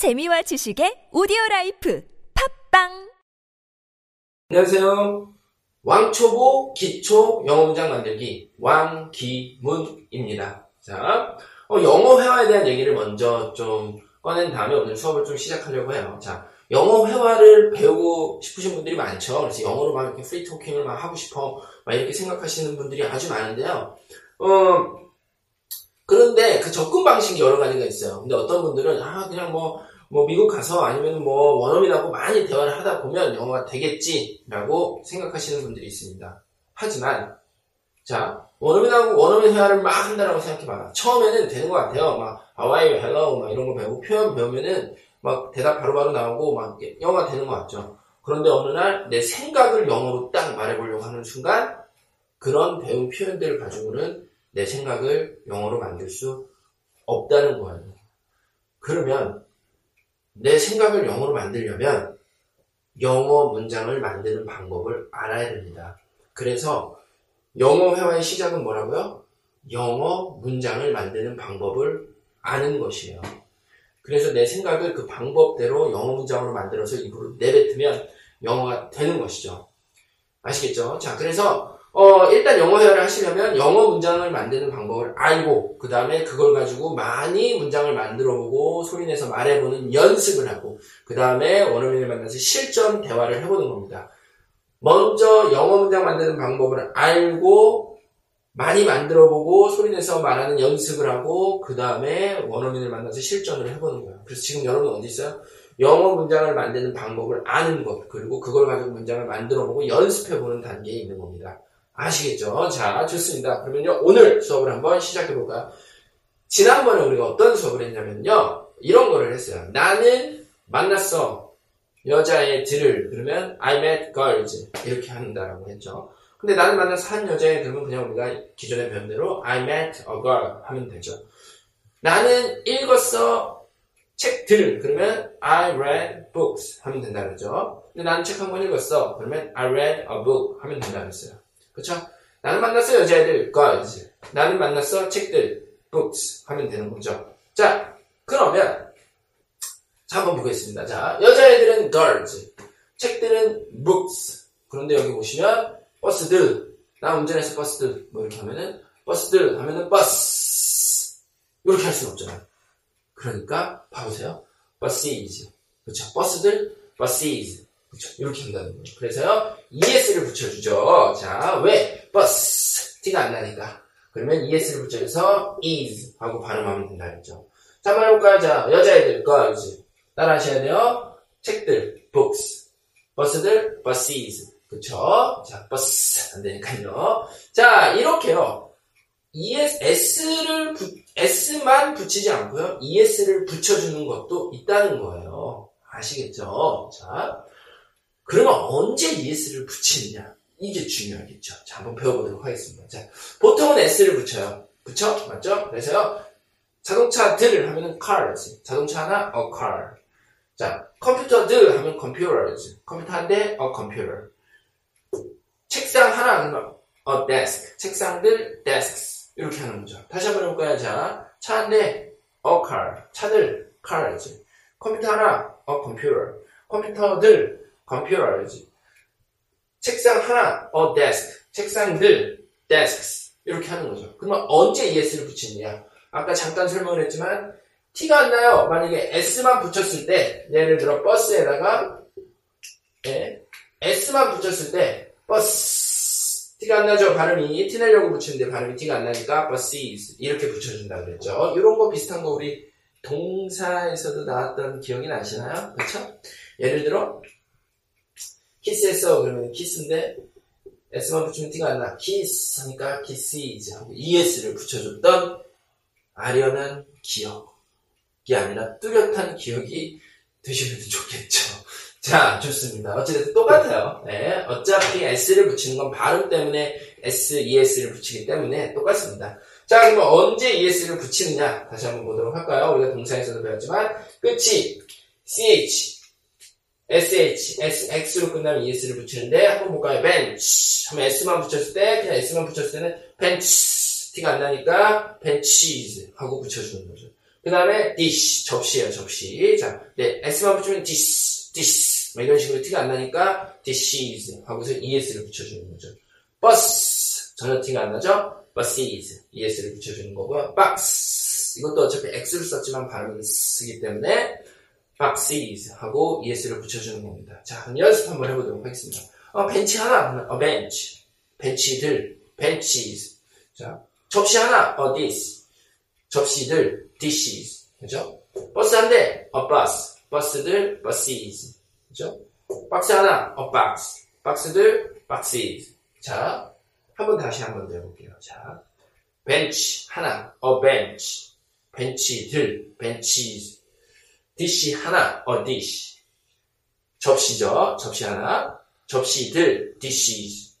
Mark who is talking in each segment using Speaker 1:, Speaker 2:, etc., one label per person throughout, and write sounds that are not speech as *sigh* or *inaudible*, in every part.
Speaker 1: 재미와 지식의 오디오 라이프 팟빵
Speaker 2: 안녕하세요. 왕초보 기초 영어 문장 만들기 왕기문입니다. 자, 어, 영어 회화에 대한 얘기를 먼저 좀 꺼낸 다음에 오늘 수업을 좀 시작하려고 해요. 자, 영어 회화를 배우고 싶으신 분들이 많죠. 그래서 영어로 막 이렇게 free talking을 막 하고 싶어 막 이렇게 생각하시는 분들이 아주 많은데요. 어, 그런데 그 접근 방식이 여러 가지가 있어요. 근데 어떤 분들은 아 그냥 뭐, 뭐 미국 가서 아니면 뭐 원어민하고 많이 대화를 하다 보면 영어가 되겠지라고 생각하시는 분들이 있습니다. 하지만 자 원어민하고 원어민 회화를 막 한다라고 생각해봐라. 처음에는 되는 것 같아요. 막 How hello 막 이런 거 배우고 표현 배우면은 막 대답 바로바로 나오고 막 영어가 되는 것 같죠. 그런데 어느 날 내 생각을 영어로 딱 말해보려고 하는 순간 그런 배운 표현들을 가지고는 내 생각을 영어로 만들 수 없다는 거예요. 그러면 내 생각을 영어로 만들려면 영어 문장을 만드는 방법을 알아야 됩니다. 그래서 영어 회화의 시작은 뭐라고요? 영어 문장을 만드는 방법을 아는 것이에요. 그래서 내 생각을 그 방법대로 영어 문장으로 만들어서 입으로 내뱉으면 영어가 되는 것이죠. 아시겠죠? 자, 그래서 어, 일단 영어 회화를 하시려면 영어 문장을 만드는 방법을 알고, 그 다음에 그걸 가지고 많이 문장을 만들어 보고, 소리내서 말해보는 연습을 하고, 그 다음에 원어민을 만나서 실전 대화를 해보는 겁니다. 먼저 영어 문장 만드는 방법을 알고, 많이 만들어 보고, 소리내서 말하는 연습을 하고, 그 다음에 원어민을 만나서 실전을 해보는 거예요. 그래서 지금 여러분 어디 있어요? 영어 문장을 만드는 방법을 아는 것, 그리고 그걸 가지고 문장을 만들어 보고 연습해 보는 단계에 있는 겁니다. 아시겠죠? 자, 좋습니다. 그러면요, 오늘 수업을 한번 시작해 볼까요? 지난번에 우리가 어떤 수업을 했냐면요, 이런 거를 했어요. 나는 만났어. 여자애들을. 그러면 I met girls. 이렇게 한다라고 했죠. 근데 나는 만나서 한 여자애 들면 그냥 우리가 기존에 배운 대로 I met a girl 하면 되죠. 나는 읽었어. 책들. 그러면 I read books 하면 된다 그랬죠. 근데 나는 책 한 권 읽었어. 그러면 I read a book 하면 된다 그랬어요. 그쵸? 나는 만났어 여자애들 girls 나는 만났어 책들 books 하면 되는 거죠. 자 그러면 자 한번 보겠습니다. 자 여자애들은 girls 책들은 books. 그런데 여기 보시면 버스들. 나 운전해서 버스들. 뭐 이렇게 하면은 버스들 하면은 버스 이렇게 할 수는 없잖아요. 그러니까 봐보세요. buses. 그렇죠 버스들 buses 그렇죠. 이렇게 한다는 거예요. 그래서요, es를 붙여주죠. 자, 왜? 버스. 티가 안 나니까. 그러면 es를 붙여서 is 하고 발음하면 된다 했죠. 자, 한번 해볼까요? 자, 여자애들, girls. 따라 하셔야 돼요. 책들, books. 버스들, buses. 그쵸? 자, 버스. 안 되니까요. 자, 이렇게요. es, s를, 부, s만 붙이지 않고요. es를 붙여주는 것도 있다는 거예요. 아시겠죠? 자, 그러면 언제 ES를 붙이느냐? 이게 중요하겠죠. 자, 한번 배워보도록 하겠습니다. 자, 보통은 S를 붙여요. 붙여? 맞죠? 그래서요, 자동차들 하면은 cars. 자동차 하나, a car. 자, 컴퓨터들 하면 computers. 컴퓨터 한 대, a computer. 책상 하나 하면 a desk. 책상들, desks. 이렇게 하는 거죠. 다시 한번 해볼까요? 자, 차 한 대, a car. 차들, cars. 컴퓨터 하나, a computer. 컴퓨터들, computers. 책상 하나, a desk. 책상들, desks. 이렇게 하는 거죠. 그러면 언제 es를 붙이느냐? 아까 잠깐 설명을 했지만 티가 안 나요. 만약에 s만 붙였을 때 예를 들어 버스에다가 예, s만 붙였을 때 버스 티가 안 나죠. 발음이 티 내려고 붙이는데 발음이 티가 안 나니까 buses 이렇게 붙여준다 그랬죠. 이런 거 비슷한 거 우리 동사에서도 나왔던 기억이 나시나요? 그렇죠? 예를 들어 키스했어 그러면 키스인데 S만 붙이면 티가 안 나. 키스 하니까 kisses ES를 붙여줬던 아련한 기억이 아니라 뚜렷한 기억이 되시면 좋겠죠. *laughs* 자, 좋습니다. 어찌됐든 똑같아요. 네, 어차피 S를 붙이는 건 발음 때문에 S, ES를 붙이기 때문에 똑같습니다. 자, 그러면 언제 ES를 붙이느냐? 다시 한번 보도록 할까요? 우리가 동사에서도 배웠지만, 끝이 CH, SH, S, X로 끝나면 ES를 붙이는데, 한번 볼까요? bench. 하면 S만 붙였을 때, 그냥 S만 붙였을 때는 bench. 티가 안 나니까 benches 하고 붙여주는 거죠. 그 다음에 dish, 접시예요, 접시. 자, 네, s만 붙이면 dish, dish. 뭐 이런 식으로 티가 안 나니까 dishes 하고서 es를 붙여주는 거죠. bus, 전혀 티가 안 나죠? buses, es를 붙여주는 거고요. box, 이것도 어차피 x를 썼지만 발음은 쓰기 때문에 boxes 하고 es를 붙여주는 겁니다. 자, 그럼 연습 한번 해보도록 하겠습니다. 어, 벤치 하나, 어, bench, 벤치들, benches. 자, 접시 하나, 어, dish. 접시들, dishes. 그죠? 버스 한 대, a bus. 버스들, buses. 그죠? 박스 하나, a box. 박스들, boxes. 자, 한 번 다시 한 번 더 해볼게요. 자, 벤치 하나, a bench. 벤치들, benches. dish 하나, a dish. 접시죠. 접시 하나. 접시들, dishes.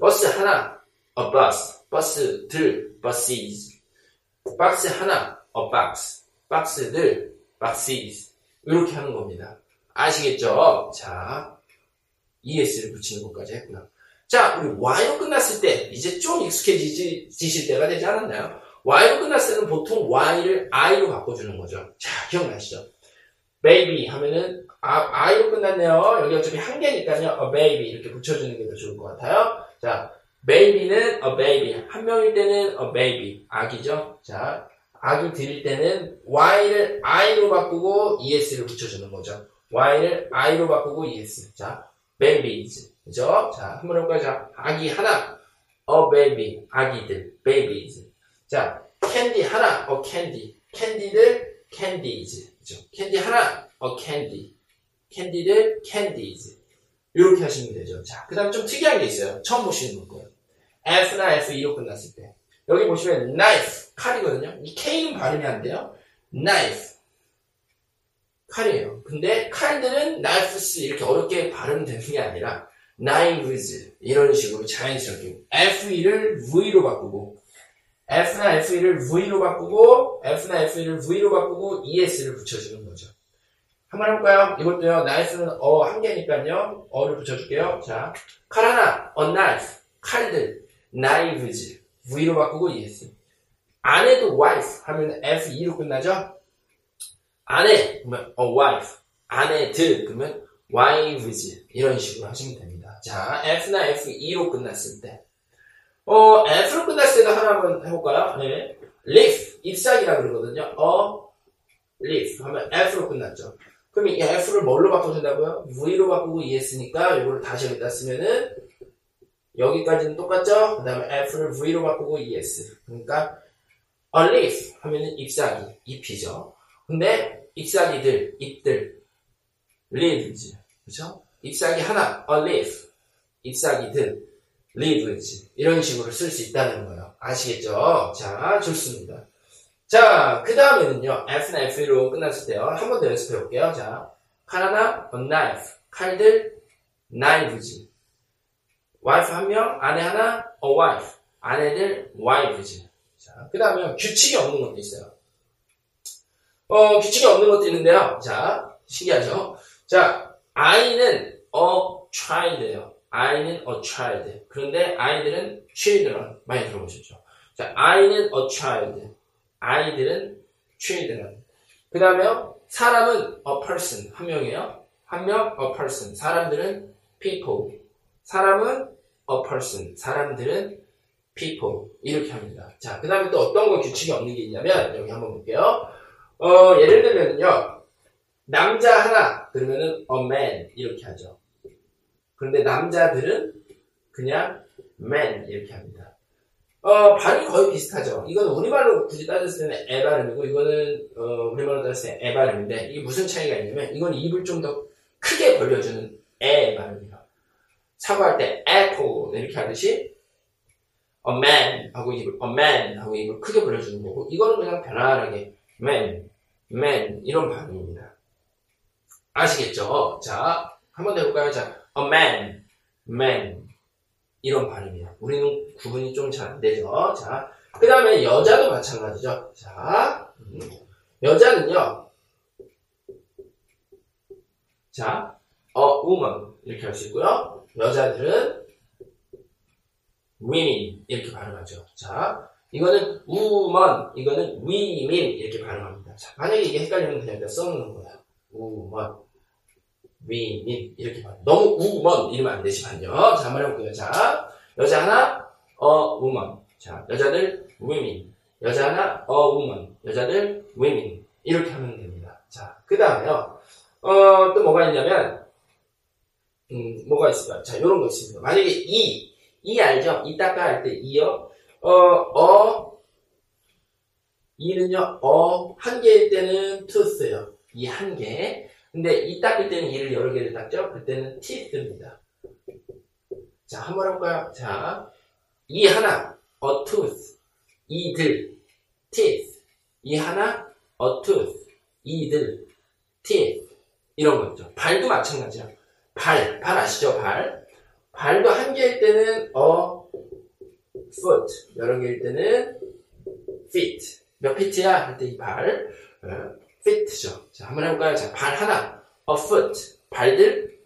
Speaker 2: 버스 하나, a bus. 버스들, buses. 박스 하나, a box. 박스들, boxes. 이렇게 하는 겁니다. 아시겠죠? 자, es를 붙이는 것까지 했고요. 자, 우리 y로 끝났을 때 이제 좀 익숙해지실 때가 되지 않았나요? y로 끝났을 때는 보통 y를 i로 바꿔주는 거죠. 자, 기억나시죠? Baby 하면은 아, i로 끝났네요. 여기 어차피 한 개니까요. a baby 이렇게 붙여주는 게 더 좋을 것 같아요. 자, baby는 a baby. 한 명일 때는 a baby. 아기죠? 자, 아기 드릴 때는 y를 i로 바꾸고 es를 붙여주는 거죠. y를 i로 바꾸고 es. 자, babies. 그죠? 자, 한번 해볼까요? 자, 아기 하나. a baby. 아기들. babies. 자, candy 하나. a candy. candy들. candies. 그죠? candy 하나. a candy. candy들. candies. 이렇게 하시면 되죠. 자, 그 다음 좀 특이한 게 있어요. 처음 보시는 거예요. F나 F2로 끝났을 때. 여기 보시면 knife, 칼이거든요. 이 K는 발음이 안 돼요. knife, 칼이에요. 근데 칼들은 knifes 이렇게 어렵게 발음되는 게 아니라 knives 이런 식으로 자연스럽게 F2를 V로 바꾸고 F나 F2를 V로 바꾸고 F나 F2를 V로 바꾸고 ES를 붙여주는 거죠. 한번 해볼까요? 이것도요. knife는 어 한 개니까요. 어를 붙여줄게요. 자, 칼 하나, a knife, 칼들, knives V로 바꾸고 ES. 아내도 wife 하면 F2로 끝나죠? 아내 그러면 a wife, 아내들 그러면 wives 이런 식으로 하시면 됩니다. 자, F나 F2로 끝났을 때, 어 F로 끝났을 때도 하나 한번 해볼까요? 네, leaf 잎사귀라 그러거든요. a leaf 하면 F로 끝났죠. 그럼 이 F를 뭘로 바꿔준다고요? V로 바꾸고 ES니까 이걸 다시 여기다 쓰면은 여기까지는 똑같죠? 그 다음에 F를 V로 바꾸고 ES. 그러니까 a leaf 하면은 잎사귀, 잎이죠. 근데 잎사귀들, 잎들, leaves, 그렇죠? 잎사귀 하나, a leaf, 잎사귀들, leaves 이런 식으로 쓸 수 있다는 거예요. 아시겠죠? 자, 좋습니다. 자, 그 다음에는요, F나 F1로 끝났을 때요. 한 번 더 연습해 볼게요. 자, 칼 하나, a knife, 칼들, knives. wife 한 명, 아내 하나, a wife. 아내들, wives. 자, 그 다음에 규칙이 없는 것도 있어요. 어, 규칙이 없는 것도 있는데요. 자, 신기하죠? 자, I는 a child예요. I는 a child. 그런데 아이들은 children. 많이 들어보셨죠? 자, I는 a child. 아이들은 children. 그 다음에 사람은 a person. 한 명이에요. 한 명, a person. 사람들은 people. 사람은 a person. 사람들은 people. 이렇게 합니다. 자, 그 다음에 또 어떤 거 규칙이 없는 게 있냐면, 여기 한번 볼게요. 어, 예를 들면요. 남자 하나, 그러면은 a man. 이렇게 하죠. 그런데 남자들은 그냥 man. 이렇게 합니다. 어, 발음이 거의 비슷하죠. 이거는 우리말로 굳이 따졌을 때는 에 발음이고, 이거는, 어, 우리말로 따졌을 때에 발음인데, 이게 무슨 차이가 있냐면, 이건 입을 좀 더 크게 벌려주는 에 발음이에요. 사과할 때 apple 이렇게 하듯이 a man 하고 입을 a man 하고 입을 크게 벌려주는 거고 이거는 그냥 편안하게 man, man 이런 발음입니다. 아시겠죠? 자, 한번 더 해볼까요? 자, a man, man 이런 발음이에요. 우리는 구분이 좀 잘 안 되죠? 자, 그 다음에 여자도 마찬가지죠. 자, 음, 여자는요. 자, a woman 이렇게 할 수 있고요. 여자들은 women 이렇게 발음하죠. 자, 이거는 woman, 이거는 women 이렇게 발음합니다. 자, 만약에 이게 헷갈리면 그냥 써놓는 거예요. 우 먼, 위민 이렇게 봐요. 너무 우먼 이러면 안 되지만요. 자, 한번 해볼게요. 자, 여자 하나, 어, 우먼. 자, 여자들, 위민. 여자 하나, 어, 우먼. 여자들, 위민. 이렇게 하면 됩니다. 자, 그 다음에요. 어, 또 뭐가 있냐면, 음, 뭐가 있을까요? 자, 요런 거 있습니다. 만약에 이, 이 알죠? 이따가 할 때 이요. 어, 어, 이는요, 어, 한 개일 때는 tooth예요. 이 한 개. 근데 이 닦을 때는 이를 여러 개를 닦죠? 그때는 teeth입니다. 자, 한 번 해볼까요? 자, 이 하나, a tooth. 이들, teeth. 이 하나, a tooth. 이들, teeth. 이런 거 있죠. 발도 마찬가지야. 발, 발 아시죠? 발. 발도 한 개일 때는 어, foot. 여러 개일 때는 feet. 몇 피트야? 할 때 이 발. 어, feet죠. 자, 한번 해볼까요? 자, 발 하나, a foot. 발들,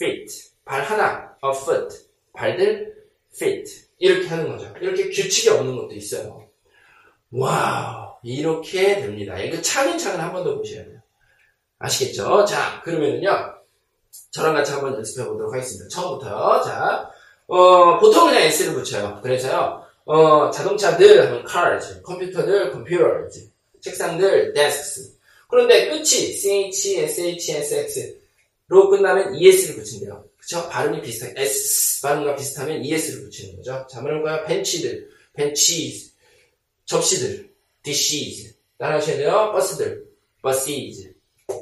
Speaker 2: feet. 발 하나, a foot. 발들, feet. 이렇게 하는 거죠. 이렇게 규칙이 없는 것도 있어요. wow. 이렇게 됩니다. 이거 차근차근 한 번 더 보셔야 돼요. 아시겠죠? 자, 그러면은요. 저랑 같이 한번 연습해 보도록 하겠습니다. 처음부터요. 자, 어, 보통 그냥 S를 붙여요. 그래서요, 어, 자동차들 하면 cars, 컴퓨터들 computers, 책상들 desks. 그런데 끝이 ch, sh, sx로 끝나면 es를 붙인대요. 그쵸? 발음이 비슷해. s 발음과 비슷하면 es를 붙이는 거죠. 자, 뭐라고요? 벤치들, benches, 접시들, dishes. 따라하셔야 돼요. 버스들, buses,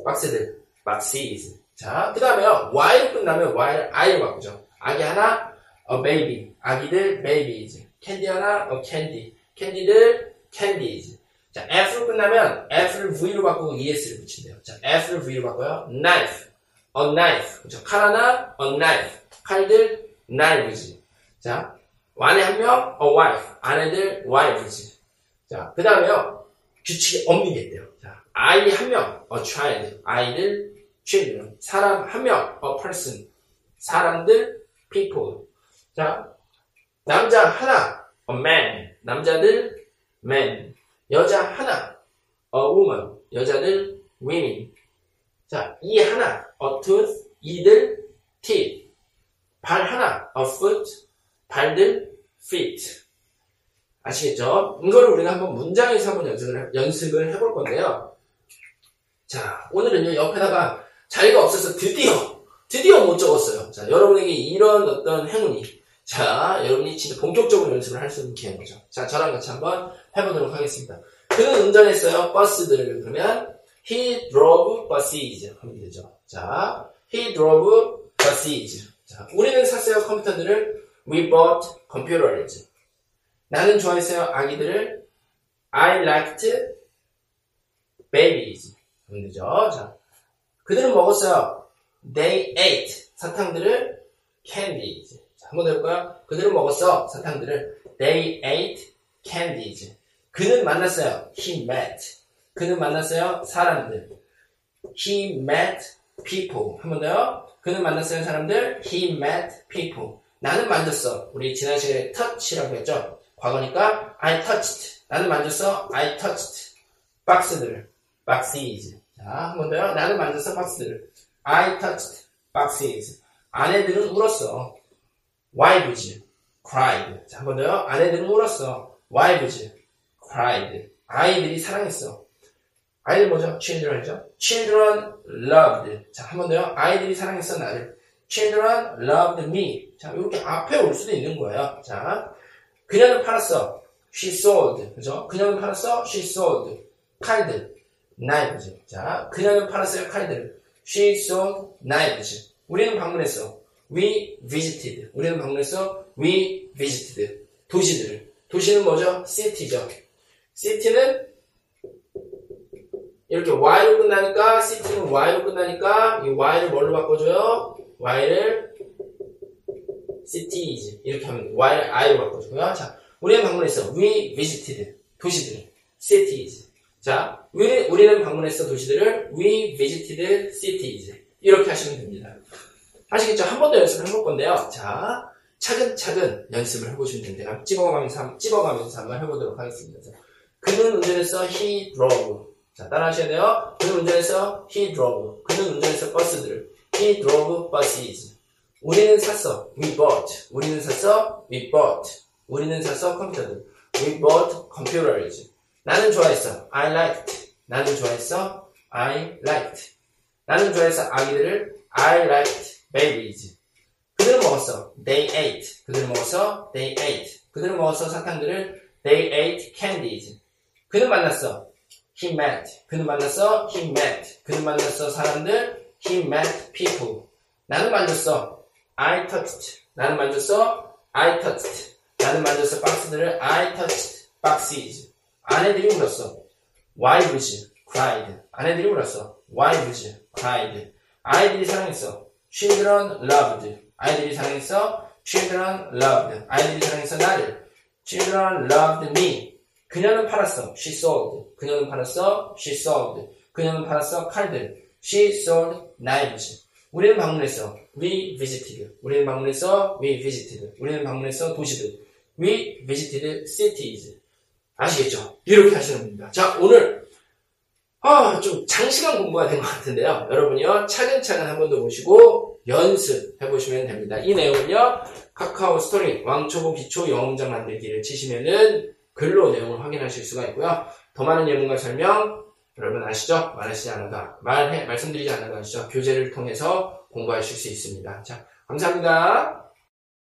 Speaker 2: 박스들, boxes. 자, 그 다음에요. Y로 끝나면 Y를 I로 바꾸죠. 아기 하나, a baby. 아기들, babies. 캔디 하나, a candy. 캔디들, candies. 자, F로 끝나면 F를 V로 바꾸고 ES를 붙인대요. 자, F를 V로 바꿔요. knife. a knife. 그죠? 칼 하나, a knife. 칼들, knives. 자, 아내 한 명, a wife. 아내들, wives. 자, 그 다음에요. 규칙이 없는게있대요 자, 아이 한 명, a child. 아이들, children. 사람 한 명, a person. 사람들, people. 자, 남자 하나, a man. 남자들, men. 여자 하나, a woman. 여자들, women. 자, 이 하나, a tooth. 이들, teeth. 발 하나, a foot. 발들, feet. 아시겠죠? 이거를 우리가 한번 문장에서 한번 연습을, 연습을 해볼 건데요. 자, 오늘은요, 옆에다가 자리가 없어서 드디어, 드디어 못 적었어요. 자, 여러분에게 이런 어떤 행운이, 자, 여러분이 진짜 본격적으로 연습을 할 수 있는 기회인 거죠. 자, 저랑 같이 한번 해보도록 하겠습니다. 그는 운전했어요. 버스들을. 그러면, he drove buses. 하면 되죠. 자, he drove buses. 자, 우리는 샀어요. 컴퓨터들을. we bought computers. 나는 좋아했어요. 아기들을. I liked babies. 하면 되죠. 자, 그들은 먹었어요. They ate 사탕들을 candies. 자, 한번 더 해볼까요? 그들은 먹었어 사탕들을 They ate candies. 그는 만났어요. He met. 그는 만났어요. 사람들. He met people. 한 번 더요. 그는 만났어요. 사람들. He met people. 나는 만졌어. 우리 지난 시간에 touch라고 했죠. 과거니까 I touched. 나는 만졌어. I touched. 박스들을. boxes. 자, 한 번 더요. 나는 만졌어. 박스들을. I touched boxes. 아내들은 울었어. wives cried. 자, 한 번 더요. 아내들은 울었어. wives cried. 아이들이 사랑했어. 아이들 뭐죠? children이죠. children loved. 자, 한 번 더요. 아이들이 사랑했어, 나를. children loved me. 자, 이렇게 앞에 올 수도 있는 거예요. 자, 그녀는 팔았어. she sold. 그죠? 그녀는 팔았어. she sold. 칼들. knives. 자, 그녀는 팔았어요. 칼들을. She sold knives. 우리는 방문했어. We visited. 우리는 방문했어. We visited. 도시들을. 도시는 뭐죠? city죠. City는 이렇게 y로 끝나니까 city는 y로 끝나니까 이 y를 뭘로 바꿔줘요? y를 cities 이렇게 하면 y를 i로 바꿔주고요. 자, 우리는 방문했어. We visited. 도시들. cities. 자, 우리, 우리는 방문했어 도시들을 we visited cities 이렇게 하시면 됩니다. 아시겠죠? 한 번 더 연습을 해볼 건데요. 자, 차근차근 연습을 해보시면 됩니다. 찍어가면서, 찍어가면서 한번 해보도록 하겠습니다. 그는 운전했어 he drove 자, 따라 하셔야 돼요. 그는 운전했어. He drove. 그는 운전했어. 버스들을. He drove buses. 우리는 샀어. We bought. 우리는 샀어. We bought. 우리는 샀어. 컴퓨터들. We bought computers. 나는 좋아했어. I liked. 나는 좋아했어. I liked. 나는 좋아했어. 아기들을. I liked babies. 그들은 먹었어. They ate. 그들은 먹었어. They ate. 그들은 먹었어. 사탕들을. They ate candies. 그는 만났어. He met. 그는 만났어. He met. 그는 만났어. 사람들. He met people. 나는 만졌어. I touched. 나는 만졌어. I touched. 나는 만졌어. 박스들을. I touched. boxes. 아내들이 울었어. Wives cried. 아내들이 울었어. Wives cried. 아이들이 사랑했어. Children loved. 아이들이 사랑했어. Children loved. 아이들이 사랑했어. 나를. Children loved me. 그녀는 팔았어. She sold. 그녀는 팔았어. She sold. 그녀는 팔았어. 칼들. She sold knives. 우리는 방문했어. We visited. 우리는 방문했어. We visited. 우리는 방문했어. 도시들. We visited cities. 아시겠죠? 이렇게 하시는 겁니다. 자, 오늘 아, 좀 장시간 공부가 된 것 같은데요. 여러분이요, 차근차근 한 번 더 보시고 연습해 보시면 됩니다. 이 내용은요, 카카오 스토리 왕초보 기초 영어 문장 만들기를 치시면은 글로 내용을 확인하실 수가 있고요. 더 많은 예문과 설명 여러분 아시죠? 말하시지 않아도 말해 말씀드리지 않아도 아시죠? 교재를 통해서 공부하실 수 있습니다. 자, 감사합니다.